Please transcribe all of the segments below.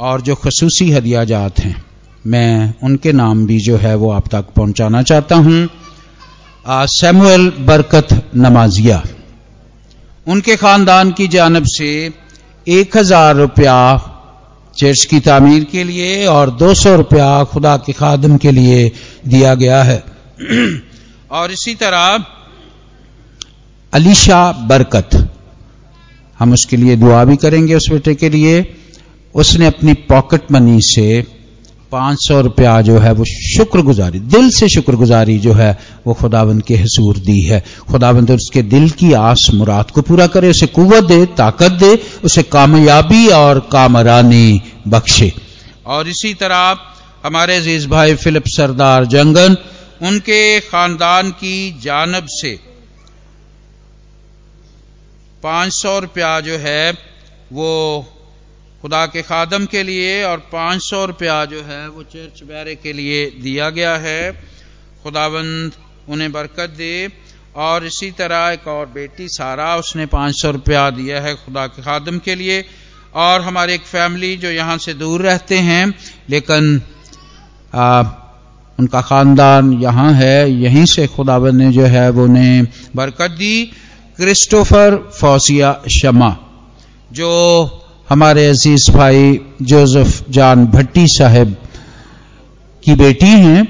और जो खसूसी हदिया जात हैं, मैं उनके नाम भी जो है वो आप तक पहुंचाना चाहता हूँ। सैमुअल बरकत नमाजिया। उनके खानदान की जानब से एक हज़ार रुपया चर्च की तामीर के लिए और दो सौ रुपया खुदा के खादम के लिए दिया गया है। और इसी तरह अलीशा बरकत। हम उसके लिए दुआ भी करेंगे उस बेटे के लिए। उसने अपनी पॉकेट मनी से पाँच सौ रुपया जो है वो शुक्रगुजारी, दिल से शुक्रगुजारी जो है वो खुदाबंद के हसूर दी है। खुदाबंद उसके दिल की आस मुराद को पूरा करे, उसे कुवत दे, ताकत दे, उसे कामयाबी और कामरानी बख्शे। और इसी तरह हमारे अज़ीज़ भाई फिलिप सरदार जंगन, उनके खानदान की जानब से पाँच सौ रुपया जो है वो खुदा के खादम के लिए और पाँच सौ रुपया जो है वो चर्च बैरे के लिए दिया गया है। खुदाबंद उन्हें बरकत दे। और इसी तरह एक और बेटी सारा उसने पाँच सौ रुपया दिया है खुदा के खादम के लिए। और हमारी एक फैमिली जो यहाँ से दूर रहते हैं लेकिन आ, उनका खानदान यहाँ है यहीं से खुदाबंद ने जो है वो उन्हें बरकत दी। क्रिस्टोफर फौसिया शमा जो हमारे अज़ीज़ भाई जोसेफ जान भट्टी साहब की बेटी हैं।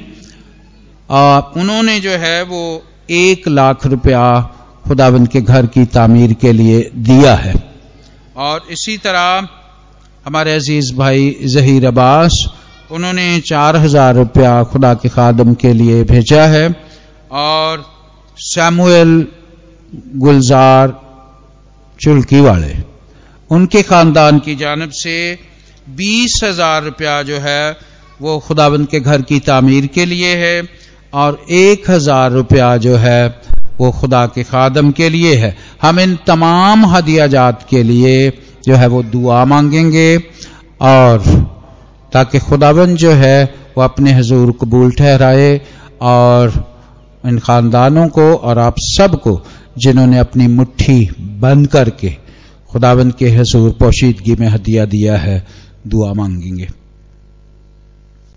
उन्होंने जो है वो एक लाख रुपया खुदाबंद के घर की तामीर के लिए दिया है। और इसी तरह हमारे अज़ीज़ भाई जहीर अब्बास, उन्होंने चार हज़ार रुपया खुदा के खादम के लिए भेजा है। और सैमुअल गुलजार चुल्की वाले। उनके खानदान की जानब से बीस हज़ार रुपया जो है वो खुदाबंद के घर की तामीर के लिए है और एक हज़ार रुपया जो है वो खुदा के खादम के लिए है। हम इन तमाम हदिया जात के लिए जो है वो दुआ मांगेंगे और ताकि खुदाबंद जो है वो अपने हजूर कबूल ठहराए और इन खानदानों को और आप सबको जिन्होंने अपनी मुट्ठी बंद करके खुदाबंद के हसूर पोशीदगी में हदिया दिया है दुआ मांगेंगे।